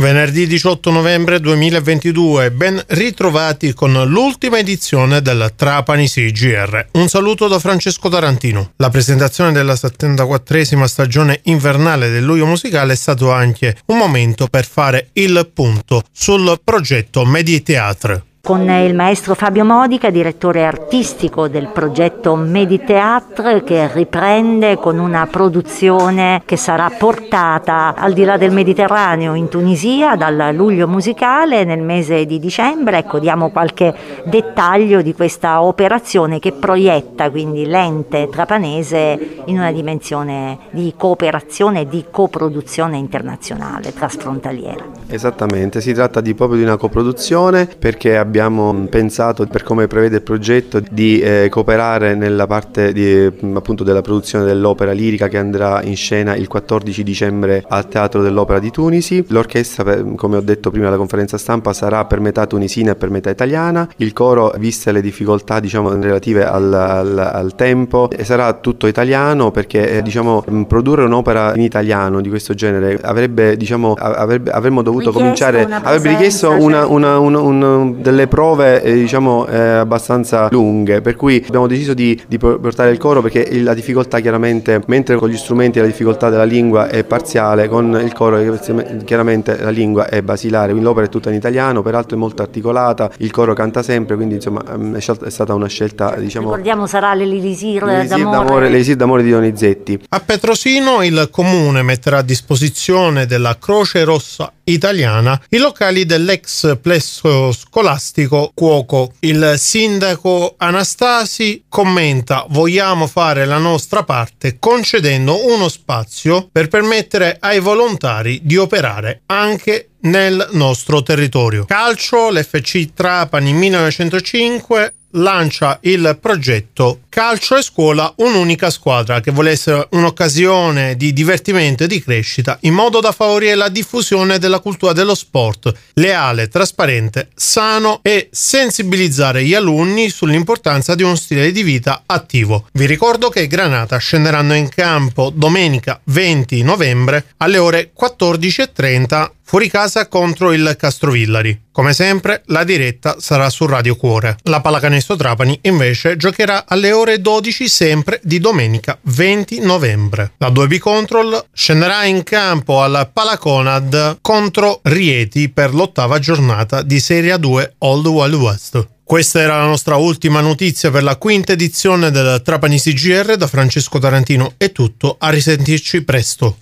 Venerdì 18 novembre 2022, ben ritrovati con l'ultima edizione del Trapani CGR. Un saluto da Francesco Tarantino. La presentazione della 74esima stagione invernale del Luio Musicale è stato anche un momento per fare il punto sul progetto Medieteatre con il maestro Fabio Modica, direttore artistico del progetto Mediteatre, che riprende con una produzione che sarà portata al di là del Mediterraneo in Tunisia dal luglio musicale nel mese di dicembre. Ecco, diamo qualche dettaglio di questa operazione che proietta quindi l'ente trapanese in una dimensione di cooperazione e di coproduzione internazionale transfrontaliera. Esattamente, si tratta di, proprio di una coproduzione perché abbiamo abbiamo pensato, per come prevede il progetto, di eh, cooperare nella parte di, appunto, della produzione dell'opera lirica che andrà in scena il 14 dicembre al Teatro dell'Opera di Tunisi. L'orchestra, come ho detto prima alla conferenza stampa, sarà per metà tunisina e per metà italiana. Il coro, viste le difficoltà diciamo, relative al, al, al, tempo, sarà tutto italiano perché eh, diciamo, produrre un'opera in italiano di questo genere avrebbe, diciamo, avrebbe, avremmo dovuto cominciare, avrebbe richiesto una, una, una, una, delle delle prove eh, diciamo eh, abbastanza lunghe per cui abbiamo deciso di, di, portare il coro perché la difficoltà chiaramente mentre con gli strumenti la difficoltà della lingua è parziale con il coro chiaramente la lingua è basilare quindi l'opera è tutta in italiano peraltro è molto articolata il coro canta sempre quindi insomma mm, è stata una scelta diciamo ricordiamo sarà l'Elisir d'amore. l'Elisir d'amore di Donizetti. A Petrosino il comune metterà a disposizione della Croce Rossa italiana i locali dell'ex plesso scolastico Cuoco. Il sindaco Anastasi commenta vogliamo fare la nostra parte concedendo uno spazio per permettere ai volontari di operare anche nel nostro territorio. Calcio, l'FC Trapani 1905 lancia il progetto Calcio e Scuola un'unica squadra che vuole essere un'occasione di divertimento e di crescita in modo da favorire la diffusione della cultura dello sport leale, trasparente, sano e sensibilizzare gli alunni sull'importanza di uno stile di vita attivo. Vi ricordo che Granata scenderanno in campo domenica 20 novembre alle ore 14.30 fuori casa contro il Castrovillari. Come sempre, la diretta sarà su Radio Cuore. La Pallacanestro Trapani invece giocherà alle ore 12 sempre di domenica 20 novembre. La 2B Control scenderà in campo al Palaconad contro Rieti per l'ottava giornata di Serie 2 Old Wild West. Questa era la nostra ultima notizia per la quinta edizione del Trapani CGR da Francesco Tarantino. È tutto, a risentirci presto.